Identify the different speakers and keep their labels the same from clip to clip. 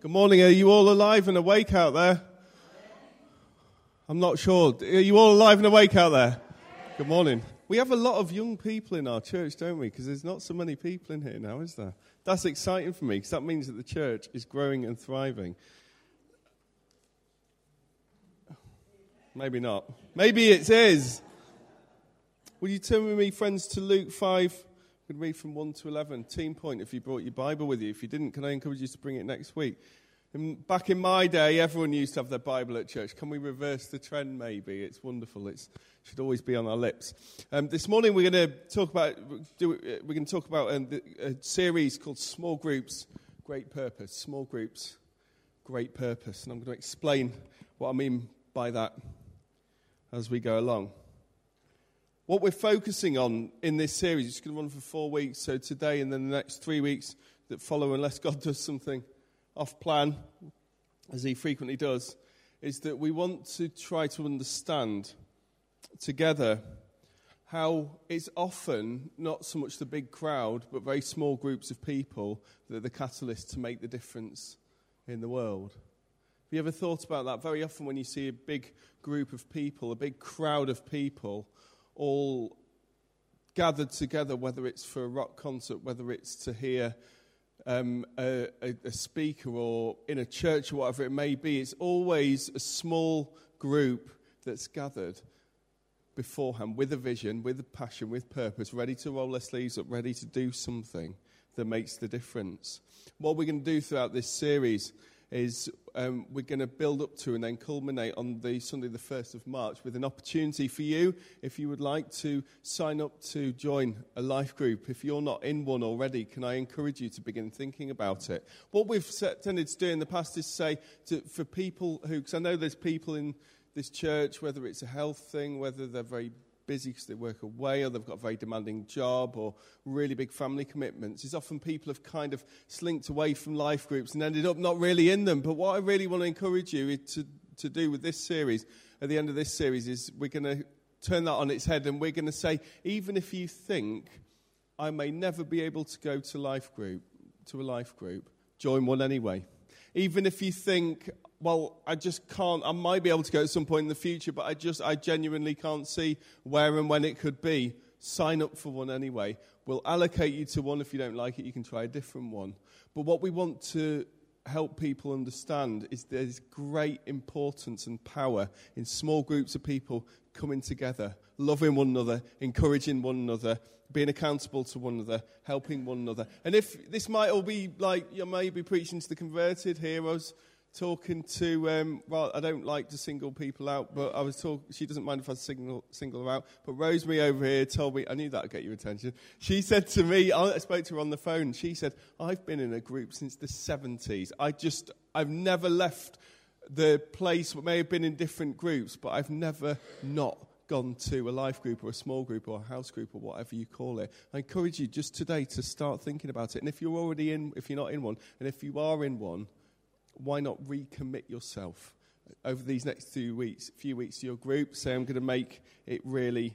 Speaker 1: Good morning. Are you all alive and awake out there? I'm not sure. Are you all alive and awake out there? Good morning. We have a lot of young people in our church, don't we? Because there's not so many people in here now, is there? That's exciting for me because that means that the church is growing and thriving. Maybe not. Maybe it is. Will you turn with me, friends, to Luke 5? Can read from 1 to 11. Team point if you brought your Bible with you. If you didn't, can I encourage you to bring it next week? back in my day, everyone used to have their Bible at church. Can we reverse the trend, maybe? It's wonderful. It should always be on our lips. Um, this morning, we're going to talk about, do, uh, we're going to talk about um, a series called Small Groups, Great Purpose. Small Groups, Great Purpose. And I'm going to explain what I mean by that as we go along. What we're focusing on in this series is going to run for four weeks. So today and then the next three weeks that follow, unless God does something off plan, as He frequently does, is that we want to try to understand together how it's often not so much the big crowd, but very small groups of people that are the catalyst to make the difference in the world. Have you ever thought about that? Very often, when you see a big group of people, a big crowd of people, all gathered together, whether it's for a rock concert, whether it's to hear um, a, a, speaker or in a church or whatever it may be, it's always a small group that's gathered beforehand with a vision, with a passion, with purpose, ready to roll their sleeves up, ready to do something that makes the difference. What we're going to do throughout this series is um, we're going to build up to and then culminate on the Sunday, the 1st of March, with an opportunity for you, if you would like to sign up to join a life group. If you're not in one already, can I encourage you to begin thinking about it? What we've tended to do in the past is say to, for people who, because I know there's people in this church, whether it's a health thing, whether they're very busy because they work away or they've got a very demanding job or really big family commitments is often people have kind of slinked away from life groups and ended up not really in them. But what I really want to encourage you to, to do with this series, at the end of this series, is we're going to turn that on its head and we're going to say, even if you think I may never be able to go to life group, to a life group, join one anyway. Even if you think well, I just can't, I might be able to go at some point in the future, but I just, I genuinely can't see where and when it could be. Sign up for one anyway. We'll allocate you to one. If you don't like it, you can try a different one. But what we want to help people understand is there's great importance and power in small groups of people coming together, loving one another, encouraging one another, being accountable to one another, helping one another. And if this might all be like you may be preaching to the converted heroes, talking to, um, well, I don't like to single people out, but I was talking, she doesn't mind if I single, single her out. But Rosemary over here told me, I knew that would get your attention. She said to me, I spoke to her on the phone, she said, I've been in a group since the 70s. I just, I've never left the place, may have been in different groups, but I've never not gone to a life group or a small group or a house group or whatever you call it. I encourage you just today to start thinking about it. And if you're already in, if you're not in one, and if you are in one, why not recommit yourself over these next few weeks, few weeks to your group? Say, I'm going to make it really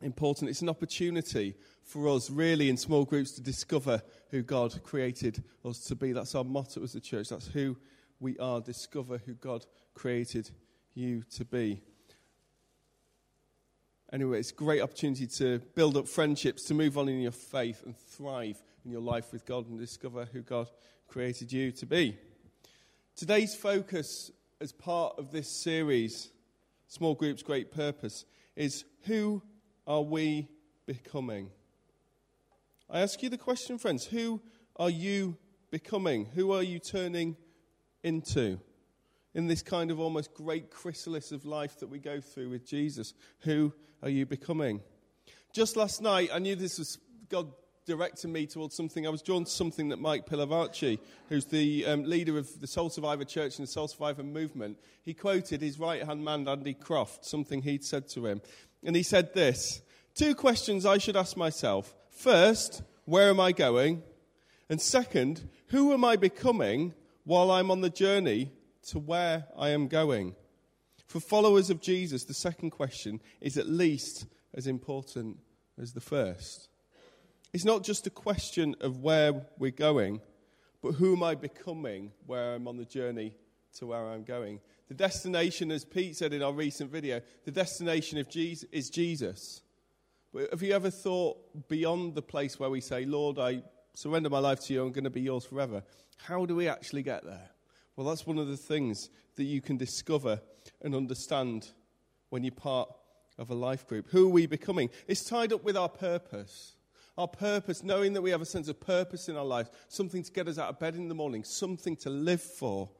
Speaker 1: important. It's an opportunity for us, really, in small groups, to discover who God created us to be. That's our motto as a church. That's who we are. Discover who God created you to be. Anyway, it's a great opportunity to build up friendships, to move on in your faith and thrive in your life with God and discover who God created you to be. Today's focus, as part of this series, Small Groups Great Purpose, is who are we becoming? I ask you the question, friends who are you becoming? Who are you turning into? In this kind of almost great chrysalis of life that we go through with Jesus, who are you becoming? Just last night, I knew this was God directed me towards something. I was drawn to something that Mike Pilavachi, who's the um, leader of the Soul Survivor Church and the Soul Survivor movement, he quoted his right hand man, Andy Croft, something he'd said to him. And he said this Two questions I should ask myself. First, where am I going? And second, who am I becoming while I'm on the journey to where I am going? For followers of Jesus, the second question is at least as important as the first. It's not just a question of where we're going, but who am I becoming where I'm on the journey to where I'm going? The destination, as Pete said in our recent video, the destination of Jesus is Jesus. But have you ever thought beyond the place where we say, Lord, I surrender my life to you, I'm going to be yours forever? How do we actually get there? Well, that's one of the things that you can discover and understand when you're part of a life group. Who are we becoming? It's tied up with our purpose. Our purpose, knowing that we have a sense of purpose in our lives, something to get us out of bed in the morning, something to live for,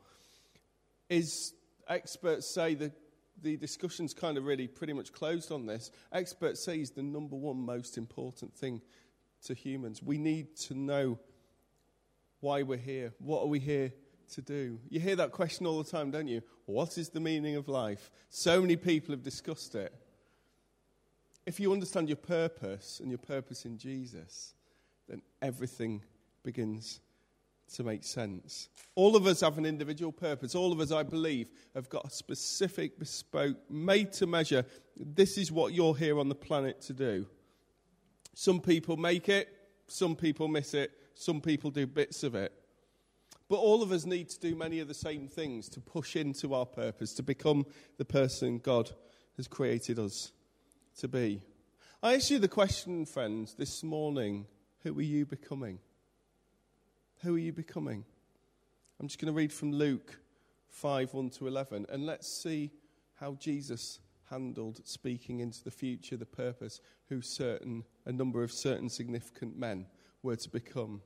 Speaker 1: is experts say the, the discussion's kind of really pretty much closed on this. Experts say is the number one most important thing to humans. We need to know why we're here. What are we here to do? You hear that question all the time, don't you? What is the meaning of life? So many people have discussed it. If you understand your purpose and your purpose in Jesus, then everything begins to make sense. All of us have an individual purpose. All of us, I believe, have got a specific, bespoke, made to measure. This is what you're here on the planet to do. Some people make it, some people miss it, some people do bits of it. But all of us need to do many of the same things to push into our purpose, to become the person God has created us to be. I ask you the question, friends, this morning who are you becoming? Who are you becoming? I'm just going to read from Luke 5 1 to 11, and let's see how Jesus handled speaking into the future, the purpose, who certain, a number of certain significant men were to become.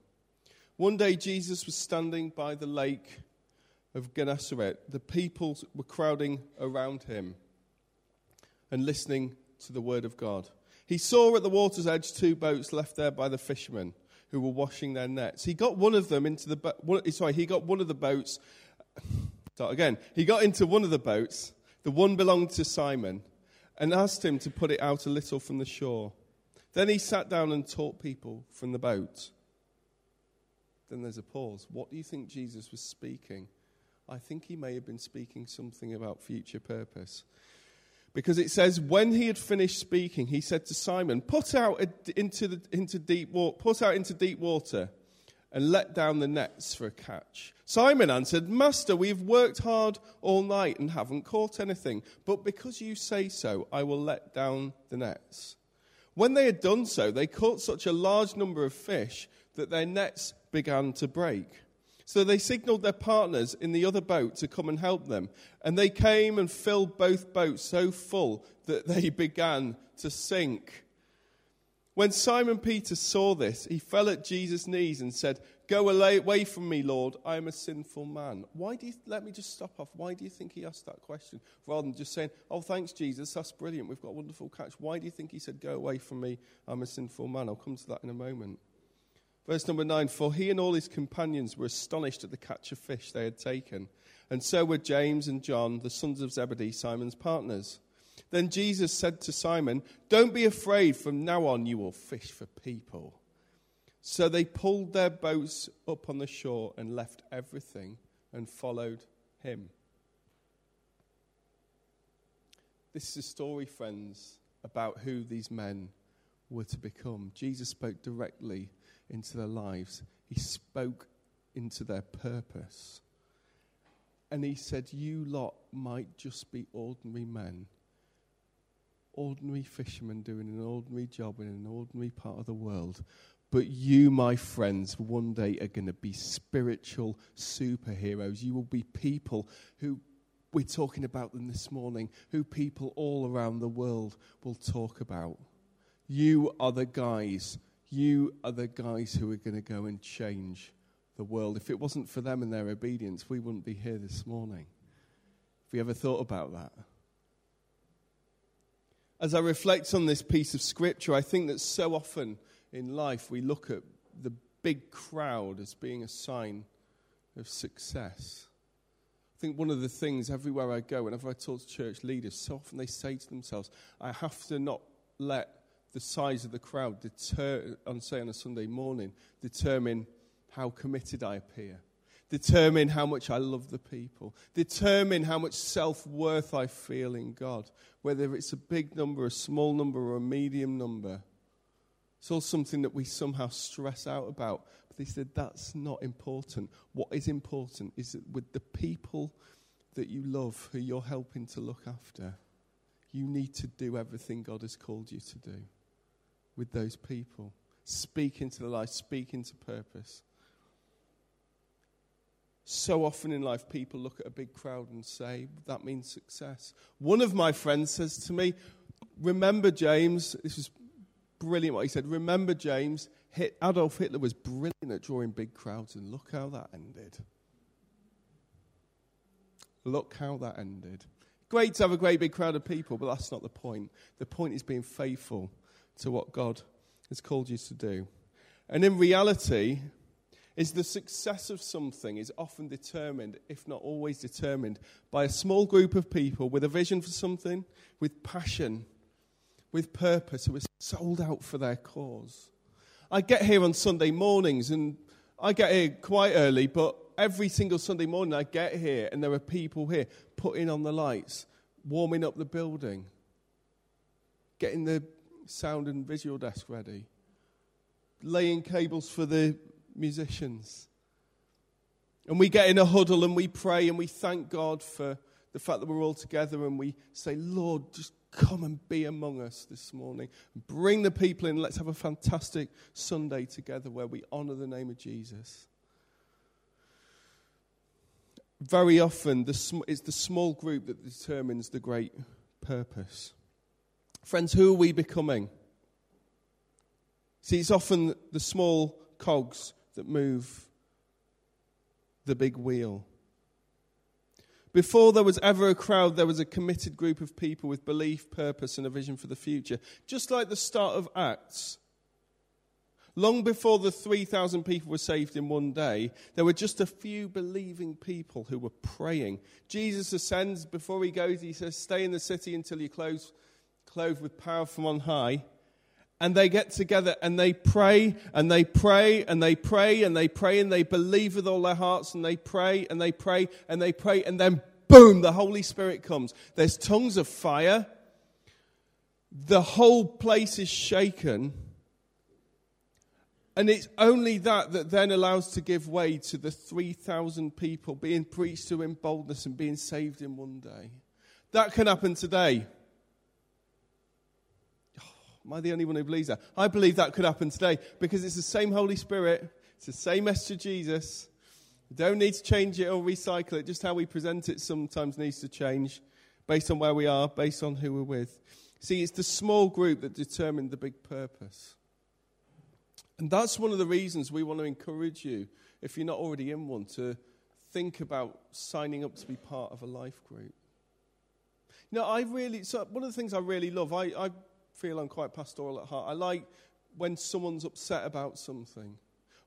Speaker 1: One day, Jesus was standing by the lake of Gennesaret. The people were crowding around him and listening to the word of God. He saw at the water's edge two boats left there by the fishermen who were washing their nets. He got one of them into the bo- sorry, he got one of the boats. Start again. He got into one of the boats. The one belonged to Simon, and asked him to put it out a little from the shore. Then he sat down and taught people from the boat. Then there's a pause. What do you think Jesus was speaking? I think he may have been speaking something about future purpose. Because it says, when he had finished speaking, he said to Simon, Put out into, the, into deep water, put out into deep water and let down the nets for a catch. Simon answered, Master, we've worked hard all night and haven't caught anything, but because you say so, I will let down the nets. When they had done so, they caught such a large number of fish that their nets began to break. So they signaled their partners in the other boat to come and help them. And they came and filled both boats so full that they began to sink. When Simon Peter saw this, he fell at Jesus' knees and said, Go away from me, Lord. I am a sinful man. Why do you, let me just stop off. Why do you think he asked that question? Rather than just saying, Oh, thanks, Jesus. That's brilliant. We've got a wonderful catch. Why do you think he said, Go away from me? I'm a sinful man. I'll come to that in a moment. Verse number nine For he and all his companions were astonished at the catch of fish they had taken, and so were James and John, the sons of Zebedee, Simon's partners. Then Jesus said to Simon, Don't be afraid, from now on you will fish for people. So they pulled their boats up on the shore and left everything and followed him. This is a story, friends, about who these men were to become. Jesus spoke directly into their lives, he spoke into their purpose. And he said, You lot might just be ordinary men, ordinary fishermen doing an ordinary job in an ordinary part of the world. But you, my friends, one day are going to be spiritual superheroes. You will be people who, we're talking about them this morning, who people all around the world will talk about. You are the guys you are the guys who are going to go and change the world. If it wasn't for them and their obedience, we wouldn't be here this morning. Have you ever thought about that? As I reflect on this piece of scripture, I think that so often in life we look at the big crowd as being a sign of success. I think one of the things everywhere I go, whenever I talk to church leaders, so often they say to themselves, I have to not let the size of the crowd, deter, on say on a Sunday morning, determine how committed I appear, determine how much I love the people, determine how much self worth I feel in God, whether it's a big number, a small number, or a medium number. It's all something that we somehow stress out about. But They said, That's not important. What is important is that with the people that you love, who you're helping to look after, you need to do everything God has called you to do with those people. Speak into the life, speak into purpose. So often in life, people look at a big crowd and say, that means success. One of my friends says to me, Remember, James, this is brilliant what he said. Remember, James, Adolf Hitler was brilliant at drawing big crowds, and look how that ended. Look how that ended. Great to have a great big crowd of people, but that's not the point. The point is being faithful to what God has called you to do. And in reality, is the success of something is often determined, if not always determined, by a small group of people with a vision for something, with passion, with purpose, who are sold out for their cause. I get here on Sunday mornings, and I get here quite early, but every single Sunday morning I get here, and there are people here putting on the lights, warming up the building, getting the sound and visual desk ready, laying cables for the musicians. And we get in a huddle and we pray and we thank God for the fact that we're all together and we say, Lord, just come and be among us this morning. Bring the people in. Let's have a fantastic Sunday together where we honor the name of Jesus. Very often, the, it's the small group that determines the great purpose. Friends, who are we becoming? See, it's often the small cogs that move the big wheel. Before there was ever a crowd, there was a committed group of people with belief, purpose, and a vision for the future. Just like the start of Acts. Long before the 3,000 people were saved in one day, there were just a few believing people who were praying. Jesus ascends. Before he goes, he says, Stay in the city until you're clothed, clothed with power from on high and they get together and they pray and they pray and they pray and they pray and they believe with all their hearts and they pray and they pray and they pray and then boom, the Holy Spirit comes. There's tongues of fire. The whole place is shaken. And it's only that that then allows to give way to the 3,000 people being preached to in boldness and being saved in one day. That can happen today. Am I the only one who believes that? I believe that could happen today because it's the same Holy Spirit, it's the same message of Jesus. We don't need to change it or recycle it. Just how we present it sometimes needs to change based on where we are, based on who we're with. See, it's the small group that determined the big purpose. And that's one of the reasons we want to encourage you, if you're not already in one, to think about signing up to be part of a life group. You know, I really, so one of the things I really love, I, I feel I'm quite pastoral at heart. I like when someone's upset about something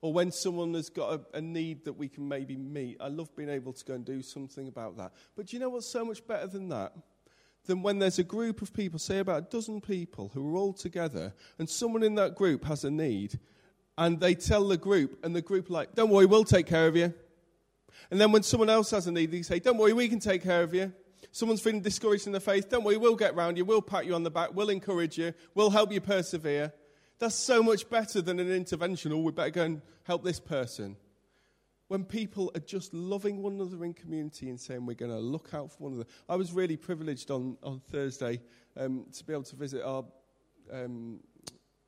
Speaker 1: or when someone has got a, a, need that we can maybe meet. I love being able to go and do something about that. But do you know what's so much better than that? Than when there's a group of people, say about a dozen people, who are all together, and someone in that group has a need, and they tell the group, and the group like, Don't worry, we'll take care of you. And then when someone else has a need, they say, Don't worry, we can take care of you someone's feeling discouraged in the faith, don't worry, we'll get round you, we'll pat you on the back, we'll encourage you, we'll help you persevere. That's so much better than an intervention, or we better go and help this person. When people are just loving one another in community and saying we're going to look out for one another. I was really privileged on, on Thursday um, to be able to visit our um,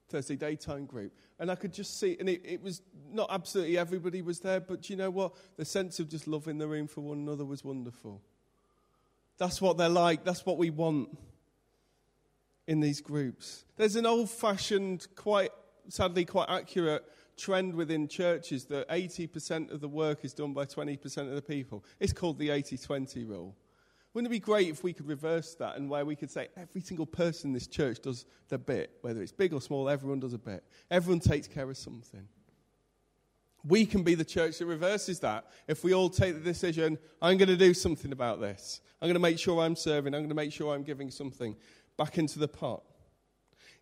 Speaker 1: Thursday daytime group. And I could just see, and it, it, was not absolutely everybody was there, but you know what? The sense of just loving the room for one another was wonderful. That's what they're like. That's what we want in these groups. There's an old fashioned, quite sadly, quite accurate trend within churches that 80% of the work is done by 20% of the people. It's called the 80 20 rule. Wouldn't it be great if we could reverse that and where we could say every single person in this church does their bit, whether it's big or small, everyone does a bit. Everyone takes care of something. We can be the church that reverses that. If we all take the decision, I'm going to do something about this. I'm going to make sure I'm serving. I'm going to make sure I'm giving something back into the pot.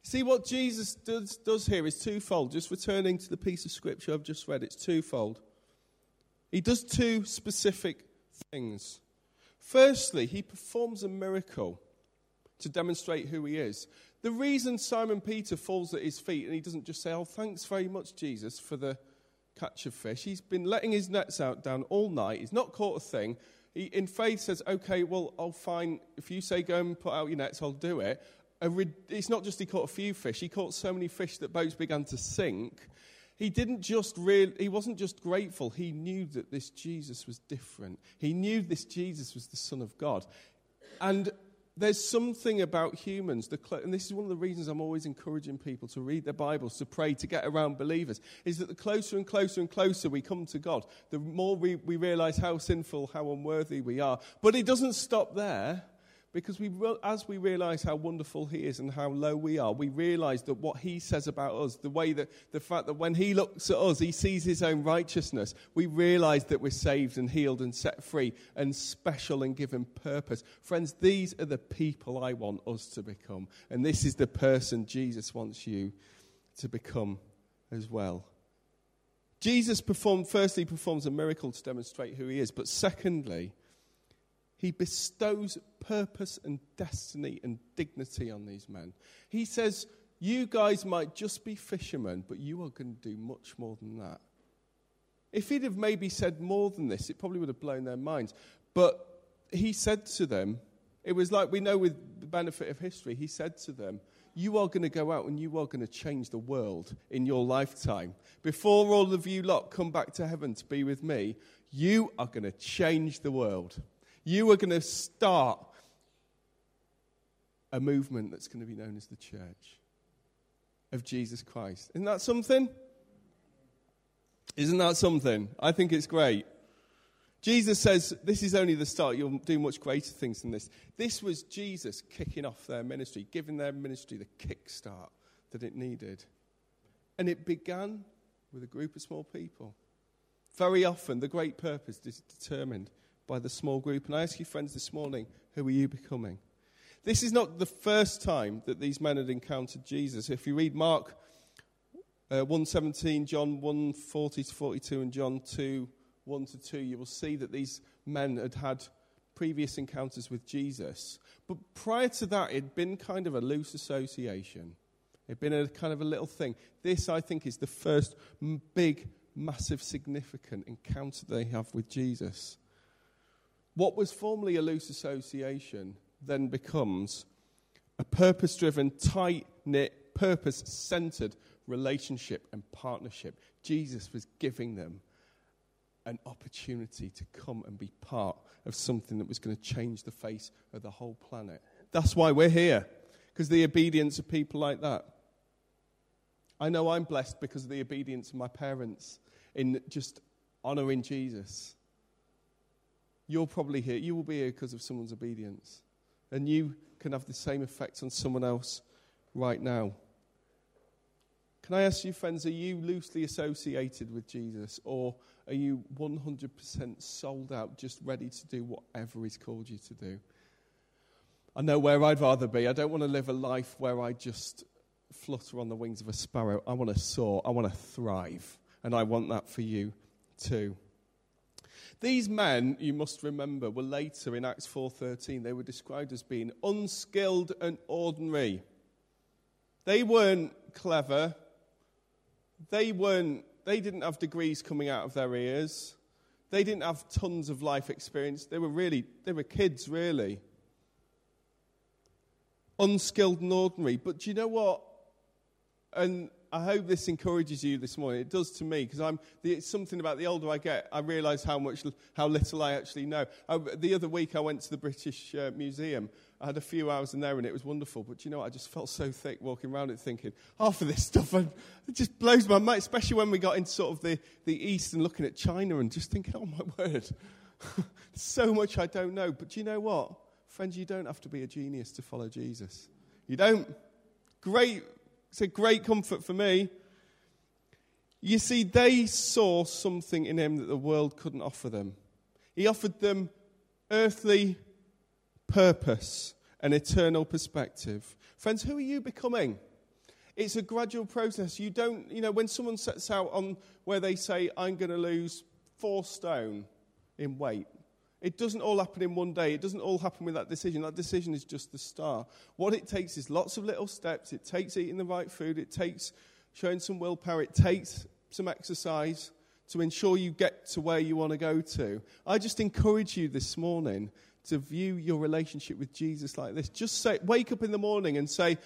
Speaker 1: See, what Jesus does, does here is twofold. Just returning to the piece of scripture I've just read, it's twofold. He does two specific things. Firstly, he performs a miracle to demonstrate who he is. The reason Simon Peter falls at his feet and he doesn't just say, Oh, thanks very much, Jesus, for the catch a fish. He's been letting his nets out down all night. He's not caught a thing. He, in faith, says, Okay, well, I'll find, if you say go and put out your nets, I'll do it. It's not just he caught a few fish, he caught so many fish that boats began to sink. He didn't just really, he wasn't just grateful, he knew that this Jesus was different. He knew this Jesus was the Son of God. And there's something about humans, and this is one of the reasons I'm always encouraging people to read their Bibles, to pray, to get around believers, is that the closer and closer and closer we come to God, the more we, we realize how sinful, how unworthy we are. But it doesn't stop there. Because we, as we realize how wonderful He is and how low we are, we realize that what He says about us, the way that the fact that when He looks at us, He sees His own righteousness, we realize that we're saved and healed and set free and special and given purpose. Friends, these are the people I want us to become. And this is the person Jesus wants you to become as well. Jesus performed, firstly, performs a miracle to demonstrate who He is, but secondly, he bestows purpose and destiny and dignity on these men. He says, You guys might just be fishermen, but you are going to do much more than that. If he'd have maybe said more than this, it probably would have blown their minds. But he said to them, it was like we know with the benefit of history, he said to them, You are going to go out and you are going to change the world in your lifetime. Before all of you lot come back to heaven to be with me, you are going to change the world. You are going to start a movement that's going to be known as the church of Jesus Christ. Isn't that something? Isn't that something? I think it's great. Jesus says, This is only the start. You'll do much greater things than this. This was Jesus kicking off their ministry, giving their ministry the kickstart that it needed. And it began with a group of small people. Very often, the great purpose is determined by the small group. And I ask you, friends, this morning, who are you becoming? This is not the first time that these men had encountered Jesus. If you read Mark uh, 117, John 140 to 42, and John 2 1 to 2, you will see that these men had had previous encounters with Jesus. But prior to that, it had been kind of a loose association. It had been a kind of a little thing. This, I think, is the first big, massive, significant encounter they have with Jesus. What was formerly a loose association then becomes a purpose driven, tight knit, purpose centered relationship and partnership. Jesus was giving them an opportunity to come and be part of something that was going to change the face of the whole planet. That's why we're here, because the obedience of people like that. I know I'm blessed because of the obedience of my parents in just honoring Jesus. You're probably here. You will be here because of someone's obedience. And you can have the same effect on someone else right now. Can I ask you, friends, are you loosely associated with Jesus or are you 100% sold out, just ready to do whatever He's called you to do? I know where I'd rather be. I don't want to live a life where I just flutter on the wings of a sparrow. I want to soar. I want to thrive. And I want that for you too. These men, you must remember, were later in Acts 4:13 they were described as being unskilled and ordinary. They weren't clever. They weren't they didn't have degrees coming out of their ears. They didn't have tons of life experience. They were really they were kids really. Unskilled and ordinary. But do you know what? And I hope this encourages you this morning. It does to me because I'm. It's something about the older I get, I realise how much, how little I actually know. I, the other week, I went to the British uh, Museum. I had a few hours in there, and it was wonderful. But you know, what? I just felt so thick walking around it, thinking half of this stuff, and it just blows my mind. Especially when we got into sort of the the east and looking at China, and just thinking, oh my word, so much I don't know. But you know what, friends, you don't have to be a genius to follow Jesus. You don't. Great it's a great comfort for me. You see, they saw something in him that the world couldn't offer them. He offered them earthly purpose and eternal perspective. Friends, who are you becoming? It's a gradual process. You don't, you know, when someone sets out on where they say, I'm going to lose four stone in weight, it doesn't all happen in one day. It doesn't all happen with that decision. That decision is just the start. What it takes is lots of little steps. It takes eating the right food. It takes showing some willpower. It takes some exercise to ensure you get to where you want to go to. I just encourage you this morning to view your relationship with Jesus like this. Just say, wake up in the morning and say,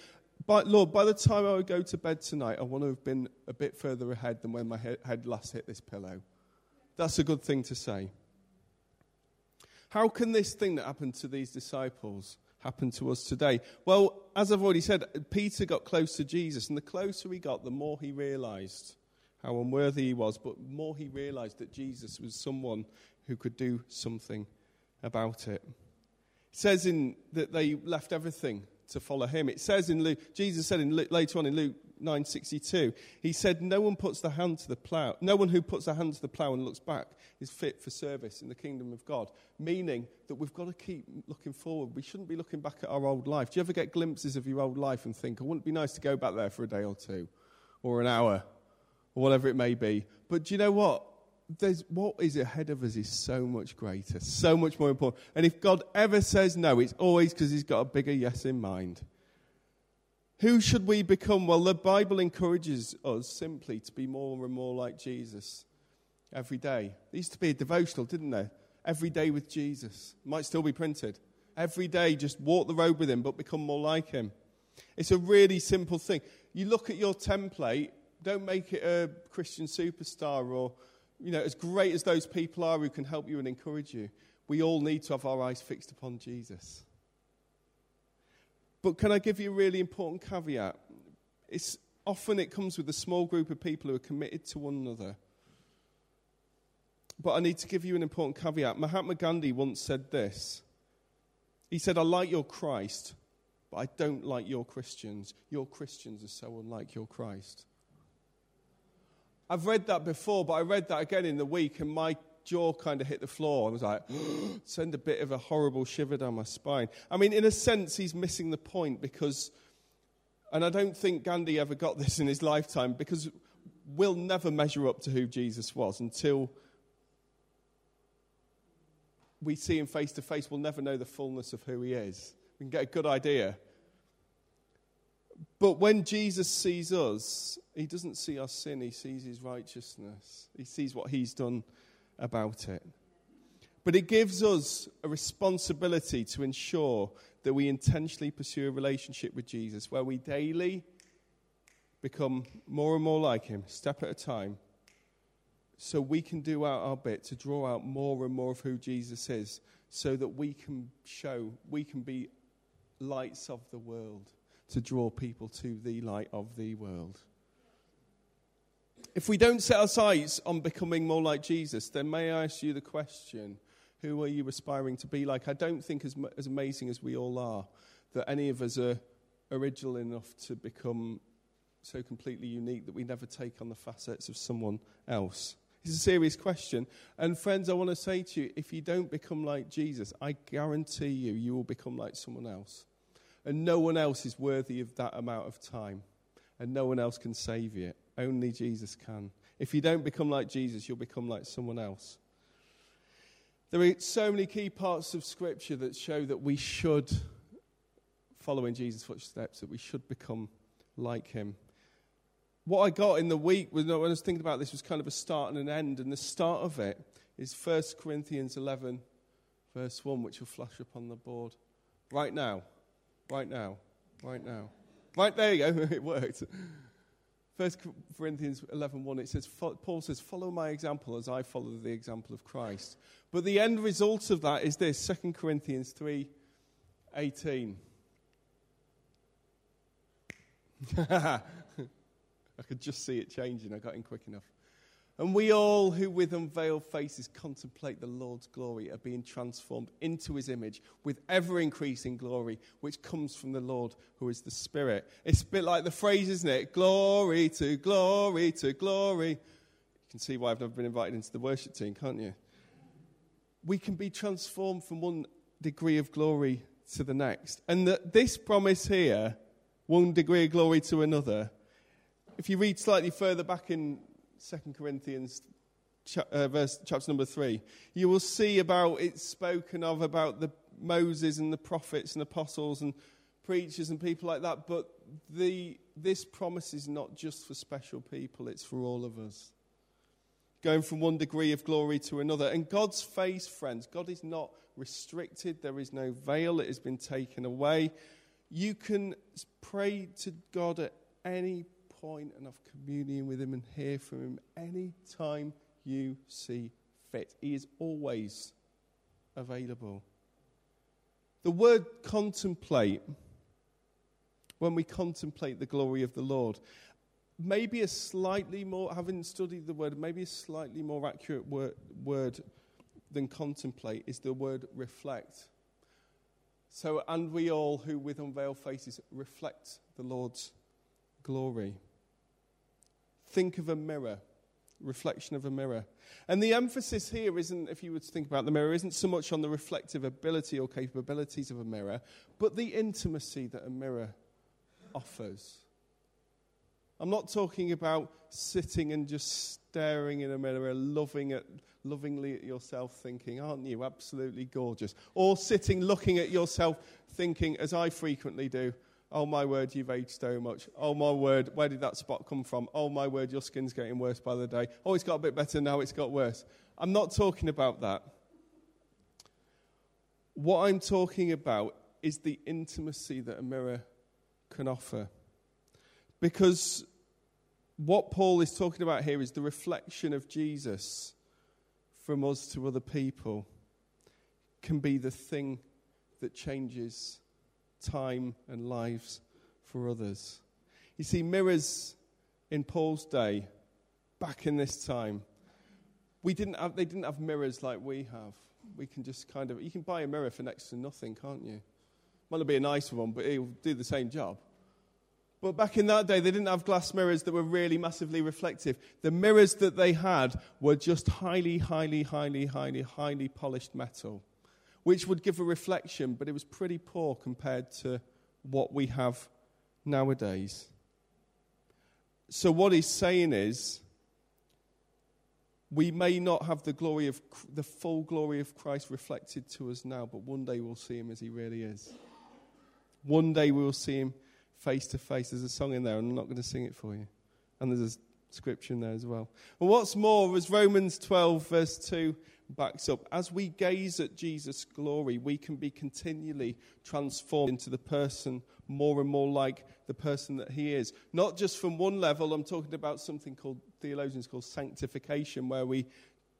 Speaker 1: Lord, by the time I go to bed tonight, I want to have been a bit further ahead than when my head last hit this pillow. That's a good thing to say. How can this thing that happened to these disciples happen to us today? Well, as I've already said, Peter got close to Jesus, and the closer he got, the more he realized how unworthy he was, but more he realized that Jesus was someone who could do something about it. It says in that they left everything to follow him. It says in Luke, Jesus said in Luke, later on in Luke 9:62, he said, "No one puts the hand to the plow. No one who puts their hand to the plow and looks back is fit for service in the kingdom of God." Meaning that we've got to keep looking forward. We shouldn't be looking back at our old life. Do you ever get glimpses of your old life and think, "I wouldn't be nice to go back there for a day or two, or an hour, or whatever it may be"? But do you know what? there's, what is ahead of us is so much greater, so much more important. And if God ever says no, it's always because he's got a bigger yes in mind. Who should we become? Well, the Bible encourages us simply to be more and more like Jesus every day. It used to be a devotional, didn't there? Every day with Jesus. Might still be printed. Every day, just walk the road with him, but become more like him. It's a really simple thing. You look at your template, don't make it a Christian superstar or you know, as great as those people are who can help you and encourage you, we all need to have our eyes fixed upon Jesus. But can I give you a really important caveat? It's often it comes with a small group of people who are committed to one another. But I need to give you an important caveat. Mahatma Gandhi once said this. He said, I like your Christ, but I don't like your Christians. Your Christians are so unlike your Christ. I've read that before, but I read that again in the week, and my jaw kind of hit the floor. I was like, send a bit of a horrible shiver down my spine. I mean, in a sense, he's missing the point because, and I don't think Gandhi ever got this in his lifetime, because we'll never measure up to who Jesus was until we see him face to face. We'll never know the fullness of who he is. We can get a good idea. But when Jesus sees us, he doesn't see our sin, he sees his righteousness. He sees what he's done about it. But it gives us a responsibility to ensure that we intentionally pursue a relationship with Jesus where we daily become more and more like him, step at a time, so we can do out our bit to draw out more and more of who Jesus is, so that we can show, we can be lights of the world to draw people to the light of the world. If we don't set our sights on becoming more like Jesus, then may I ask you the question who are you aspiring to be like? I don't think, as, as amazing as we all are, that any of us are original enough to become so completely unique that we never take on the facets of someone else. It's a serious question. And friends, I want to say to you if you don't become like Jesus, I guarantee you, you will become like someone else. And no one else is worthy of that amount of time. And no one else can save you. Only Jesus can. If you don't become like Jesus, you'll become like someone else. There are so many key parts of Scripture that show that we should follow in Jesus' footsteps, that we should become like him. What I got in the week, was, when I was thinking about this, was kind of a start and an end. And the start of it is 1 Corinthians 11, verse 1, which will flash up on the board right now. Right now. Right now. Right there you go. it worked. First Corinthians 11:1 it says Paul says follow my example as I follow the example of Christ. But the end result of that is this 2 Corinthians 3:18. I could just see it changing. I got in quick enough. And we all who with unveiled faces contemplate the Lord's glory are being transformed into his image with ever increasing glory, which comes from the Lord who is the Spirit. It's a bit like the phrase, isn't it? Glory to glory to glory. You can see why I've never been invited into the worship team, can't you? We can be transformed from one degree of glory to the next. And that this promise here, one degree of glory to another, if you read slightly further back in Second Corinthians uh, verse, chapter number 3, you will see about it's spoken of about the Moses and the prophets and apostles and preachers and people like that. But the, this promise is not just for special people, it's for all of us. going from one degree of glory to another. And God's face, friends, God is not restricted, there is no veil, it has been taken away. You can pray to God at any point and have communion with Him and hear from Him any time you see fit. He is always available. The word contemplate, when we contemplate the glory of the Lord, maybe a slightly more, having studied the word, maybe a slightly more accurate word, word than contemplate is the word reflect. So, and we all who with unveiled faces reflect the Lord's glory. Think of a mirror, reflection of a mirror. And the emphasis here isn't, if you were to think about the mirror, isn't so much on the reflective ability or capabilities of a mirror, but the intimacy that a mirror offers. I'm not talking about sitting and just staring in a mirror, loving at, lovingly at yourself, thinking, Aren't you absolutely gorgeous? Or sitting looking at yourself, thinking, as I frequently do, Oh my word, you've aged so much. Oh my word, where did that spot come from? Oh my word, your skin's getting worse by the day. Oh, it's got a bit better now, it's got worse. I'm not talking about that. What I'm talking about is the intimacy that a mirror can offer. Because what Paul is talking about here is the reflection of Jesus from us to other people can be the thing that changes time and lives for others. You see, mirrors in Paul's day, back in this time, we didn't have, they didn't have mirrors like we have. We can just kind of, you can buy a mirror for next to nothing, can't you? Might not be a nice one, but it'll do the same job. But back in that day, they didn't have glass mirrors that were really massively reflective. The mirrors that they had were just highly, highly, highly, highly, highly polished metal which would give a reflection, but it was pretty poor compared to what we have nowadays. So, what he's saying is, we may not have the glory of the full glory of Christ reflected to us now, but one day we'll see him as he really is. One day we will see him face to face. There's a song in there, and I'm not going to sing it for you. And there's a scripture in there as well. And what's more, as Romans 12, verse 2 backs up. As we gaze at Jesus' glory, we can be continually transformed into the person more and more like the person that he is. Not just from one level, I'm talking about something called, theologians call sanctification, where we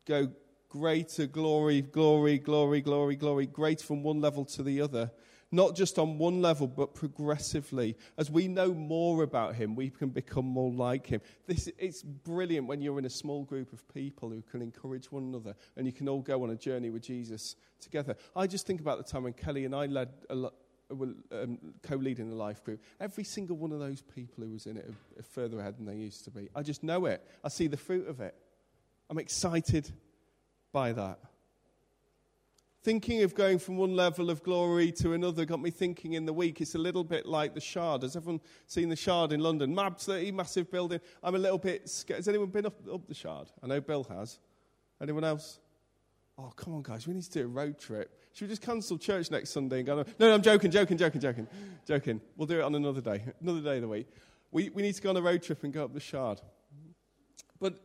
Speaker 1: go greater glory, glory, glory, glory, glory, greater from one level to the other not just on one level, but progressively. As we know more about him, we can become more like him. This, it's brilliant when you're in a small group of people who can encourage one another and you can all go on a journey with Jesus together. I just think about the time when Kelly and I led a. Um, co-leading the life group. Every single one of those people who was in it are further ahead than they used to be. I just know it. I see the fruit of it. I'm excited by that. Thinking of going from one level of glory to another got me thinking in the week. It's a little bit like the Shard. Has everyone seen the Shard in London? Absolutely massive building. I'm a little bit scared. Has anyone been up, up the Shard? I know Bill has. Anyone else? Oh, come on, guys. We need to do a road trip. Should we just cancel church next Sunday and go? No, no, I'm joking, joking, joking, joking, joking. We'll do it on another day, another day of the week. We, we need to go on a road trip and go up the Shard. But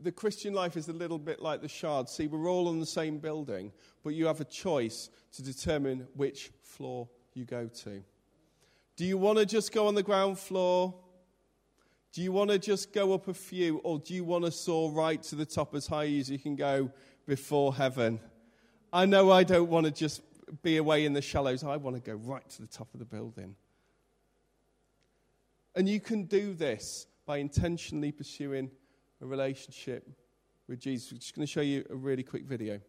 Speaker 1: the Christian life is a little bit like the shard. See, we're all on the same building, but you have a choice to determine which floor you go to. Do you want to just go on the ground floor? Do you want to just go up a few? Or do you want to soar right to the top as high as you can go before heaven? I know I don't want to just be away in the shallows. I want to go right to the top of the building. And you can do this by intentionally pursuing a relationship with Jesus. We're just going to show you a really quick video.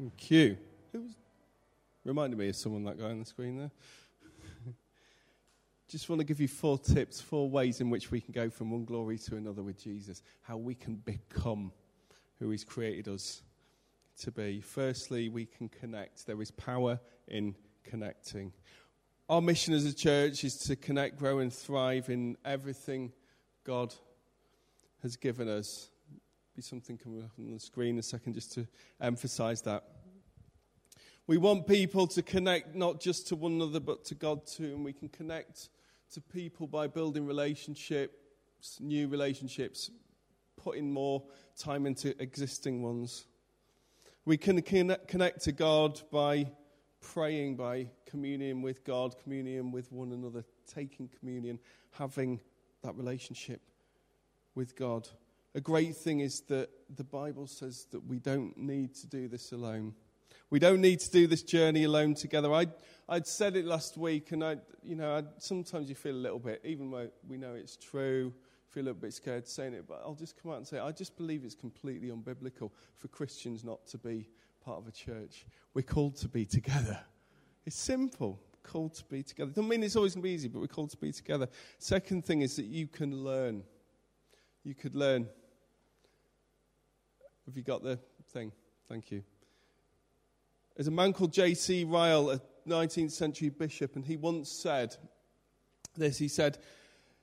Speaker 1: Thank you. Who was reminded me of someone that guy on the screen there. Just want to give you four tips, four ways in which we can go from one glory to another with Jesus, how we can become who He's created us to be. Firstly, we can connect. There is power in connecting. Our mission as a church is to connect, grow, and thrive in everything God has given us be something coming up on the screen a second just to emphasize that. We want people to connect not just to one another but to God too, and we can connect to people by building relationships, new relationships, putting more time into existing ones. We can connect to God by praying, by communion with God, communion with one another, taking communion, having that relationship with God a great thing is that the Bible says that we don't need to do this alone. We don't need to do this journey alone together. I, I'd said it last week, and I, you know, I'd, sometimes you feel a little bit, even though we know it's true, feel a little bit scared saying it, but I'll just come out and say, I just believe it's completely unbiblical for Christians not to be part of a church. We're called to be together. It's simple. Called to be together. Doesn't mean it's always going to be easy, but we're called to be together. Second thing is that you can learn. You could learn. Have you got the thing? Thank you. There's a man called J.C. Ryle, a 19th century bishop, and he once said this. He said,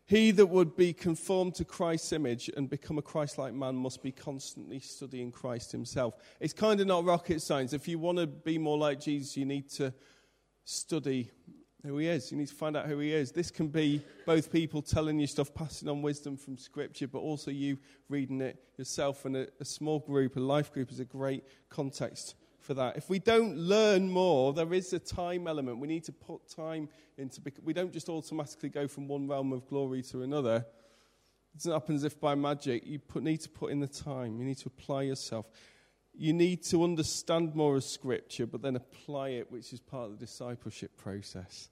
Speaker 1: He that would be conformed to Christ's image and become a Christ like man must be constantly studying Christ himself. It's kind of not rocket science. If you want to be more like Jesus, you need to study who he is. You need to find out who he is. This can be both people telling you stuff, passing on wisdom from Scripture, but also you reading it yourself. And a, a small group, a life group, is a great context for that. If we don't learn more, there is a time element. We need to put time into. We don't just automatically go from one realm of glory to another. It doesn't happen as if by magic. You put, need to put in the time. You need to apply yourself you need to understand more of Scripture, but then apply it, which is part of the discipleship process.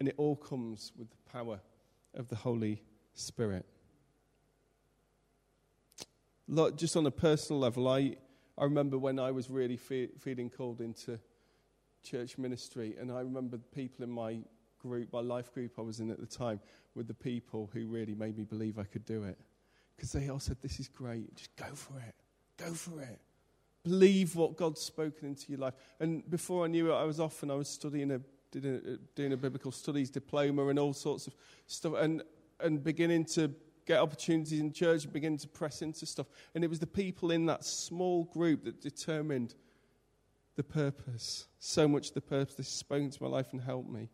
Speaker 1: And it all comes with the power of the Holy Spirit. Look, just on a personal level, I, I remember when I was really fe- feeling called into church ministry, and I remember people in my group, my life group I was in at the time, were the people who really made me believe I could do it. Because they all said, This is great, just go for it, go for it. Believe what God's spoken into your life. And before I knew it, I was off and I was studying a, a, doing a biblical studies diploma and all sorts of stuff, and, and beginning to get opportunities in church and begin to press into stuff. And it was the people in that small group that determined the purpose. So much the purpose. This spoke into my life and helped me.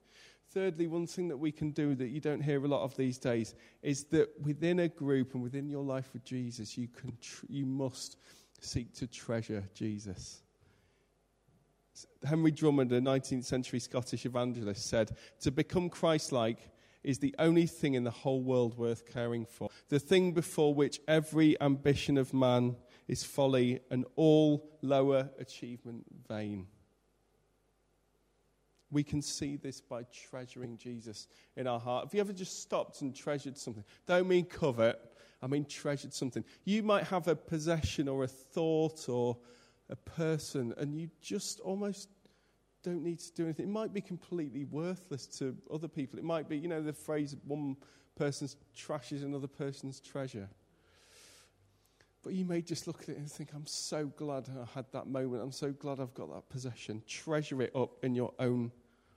Speaker 1: Thirdly, one thing that we can do that you don't hear a lot of these days is that within a group and within your life with Jesus, you, can tr- you must seek to treasure Jesus. Henry Drummond, a 19th century Scottish evangelist, said, To become Christ like is the only thing in the whole world worth caring for. The thing before which every ambition of man is folly and all lower achievement vain. We can see this by treasuring Jesus in our heart. Have you ever just stopped and treasured something? Don't mean covet, I mean, treasured something. You might have a possession or a thought or a person, and you just almost don't need to do anything. It might be completely worthless to other people. It might be, you know, the phrase one person's trash is another person's treasure. But you may just look at it and think, I'm so glad I had that moment. I'm so glad I've got that possession. Treasure it up in your own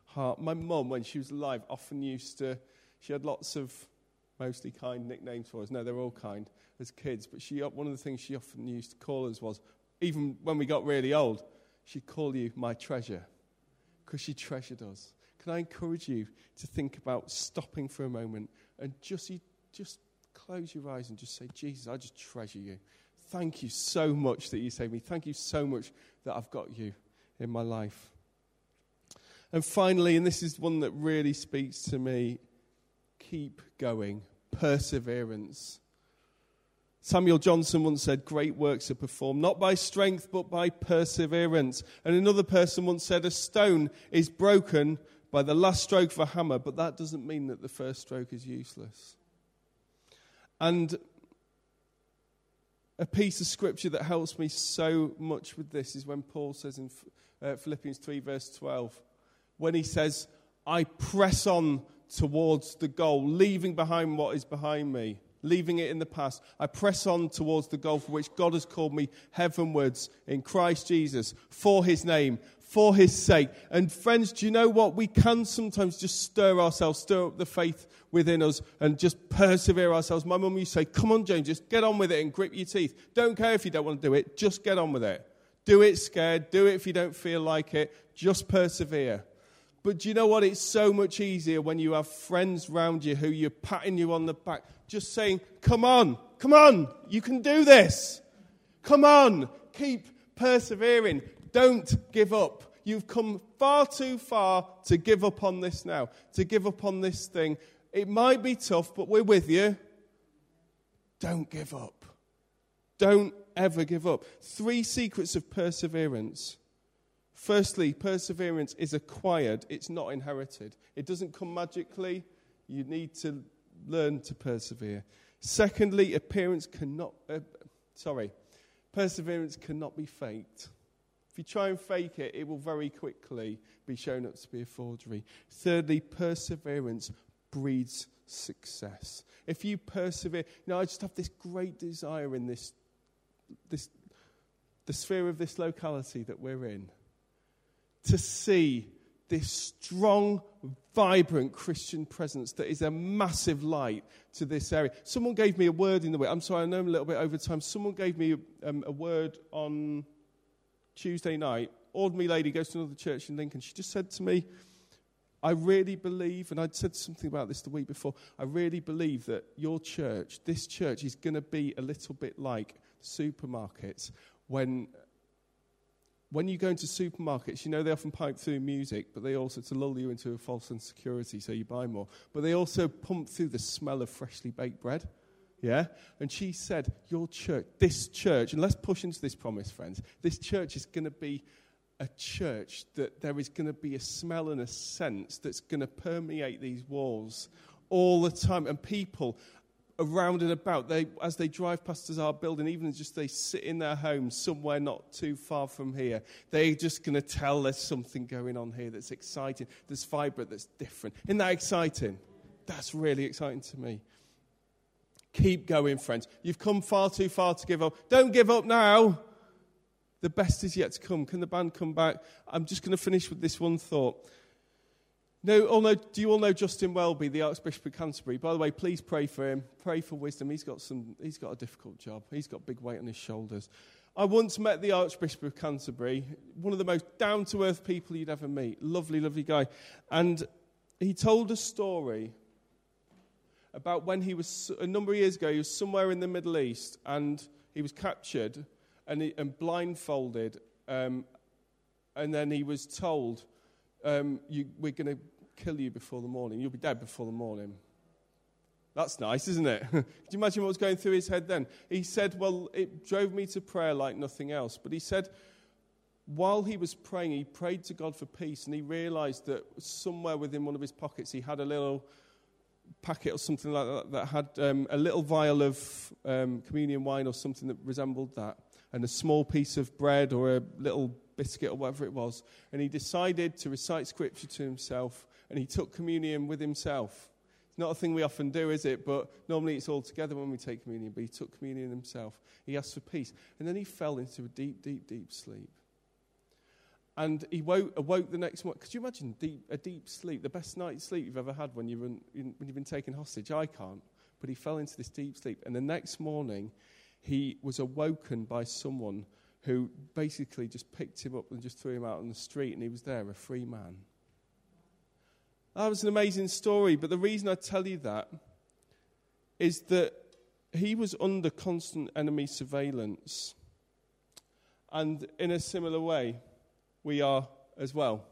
Speaker 1: heart. My mum, when she was alive, often used to, she had lots of mostly kind nicknames for us. No, they're all kind as kids. But she, uh, one of the things she often used to call us was, even when we got really old, she'd call you my treasure because she treasured us. Can I encourage you to think about stopping for a moment and just, just close your eyes and just say, Jesus, I just treasure you. Thank you so much that you saved me. Thank you so much that I've got you in my life. And finally, and this is one that really speaks to me, keep going. Perseverance. Samuel Johnson once said, Great works are performed not by strength, but by perseverance. And another person once said, A stone is broken by the last stroke of a hammer, but that doesn't mean that the first stroke is useless. And a piece of scripture that helps me so much with this is when Paul says in uh, Philippians 3, verse 12, when he says, I press on towards the goal, leaving behind what is behind me, leaving it in the past. I press on towards the goal for which God has called me heavenwards in Christ Jesus for his name, for his sake. And friends, do you know what? We can sometimes just stir ourselves, stir up the faith within us, and just persevere ourselves. My mum used to say, Come on, James, just get on with it and grip your teeth. Don't care if you don't want to do it, just get on with it. Do it scared, do it if you don't feel like it, just persevere. But do you know what? It's so much easier when you have friends around you who you're patting you on the back, just saying, Come on, come on, you can do this. Come on, keep persevering. Don't give up. You've come far too far to give up on this now, to give up on this thing. It might be tough, but we're with you. Don't give up. Don't ever give up. Three secrets of perseverance. Firstly, perseverance is acquired, it's not inherited. It doesn't come magically. You need to learn to persevere. Secondly, appearance cannot, uh, sorry, perseverance cannot be faked. If you try and fake it, it will very quickly be shown up to be a forgery. Thirdly, perseverance breeds success. If you persevere, you know, I just have this great desire in this, this, the sphere of this locality that we're in, to see this strong, vibrant Christian presence that is a massive light to this area. Someone gave me a word in the way. I'm sorry, I know I'm a little bit over time. Someone gave me um, a word on Tuesday night, ordinary lady goes to another church in Lincoln. She just said to me, I really believe, and I'd said something about this the week before, I really believe that your church, this church, is going to be a little bit like supermarkets when. When you go into supermarkets, you know they often pipe through music, but they also, to lull you into a false insecurity so you buy more, but they also pump through the smell of freshly baked bread. Yeah? And she said, Your church, this church, and let's push into this promise, friends. This church is going to be a church that there is going to be a smell and a sense that's going to permeate these walls all the time. And people around and about, they, as they drive past our building, even just they sit in their homes somewhere not too far from here, they're just going to tell there's something going on here that's exciting, that's vibrant, that's different. Isn't that exciting? That's really exciting to me. Keep going, friends. You've come far too far to give up. Don't give up now. The best is yet to come. Can the band come back? I'm just going to finish with this one thought. No, all know, do you all know Justin Welby, the Archbishop of Canterbury? By the way, please pray for him. Pray for wisdom. He's got, some, he's got a difficult job. He's got big weight on his shoulders. I once met the Archbishop of Canterbury, one of the most down to earth people you'd ever meet. Lovely, lovely guy. And he told a story about when he was, a number of years ago, he was somewhere in the Middle East and he was captured and, he, and blindfolded. Um, and then he was told, um, you, We're going to kill you before the morning. You'll be dead before the morning. That's nice, isn't it? Could you imagine what was going through his head then? He said, Well, it drove me to prayer like nothing else. But he said, while he was praying, he prayed to God for peace, and he realized that somewhere within one of his pockets he had a little packet or something like that that had um, a little vial of um, communion wine or something that resembled that, and a small piece of bread or a little biscuit or whatever it was. And he decided to recite scripture to himself, and he took communion with himself. It's not a thing we often do, is it? But normally it's all together when we take communion. But he took communion himself. He asked for peace. And then he fell into a deep, deep, deep sleep. And he woke, awoke the next morning. Could you imagine deep, a deep sleep, the best night's sleep you've ever had when, you when you've been taken hostage? I can't. But he fell into this deep sleep. And the next morning, he was awoken by someone who basically just picked him up and just threw him out on the street, and he was there, a free man. That was an amazing story. But the reason I tell you that is that he was under constant enemy surveillance. And in a similar way, we are as well.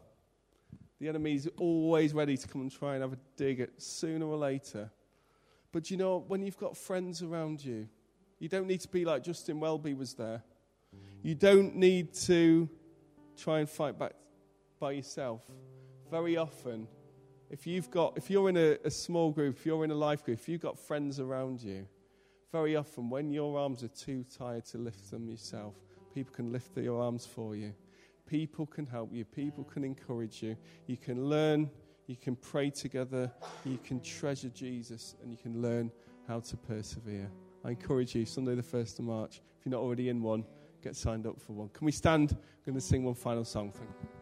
Speaker 1: The enemy is always ready to come and try and have a dig at sooner or later. But you know, when you've got friends around you, you don't need to be like Justin Welby was there. You don't need to try and fight back by yourself. Very often, if you've got, if you're in a, a small group, if you're in a life group, if you've got friends around you, very often, when your arms are too tired to lift them yourself, people can lift your arms for you. People can help you. People can encourage you. You can learn. You can pray together. You can treasure Jesus, and you can learn how to persevere. I encourage you, Sunday the 1st of March, if you're not already in one, get signed up for one. Can we stand? I'm going to sing one final song. Thank you.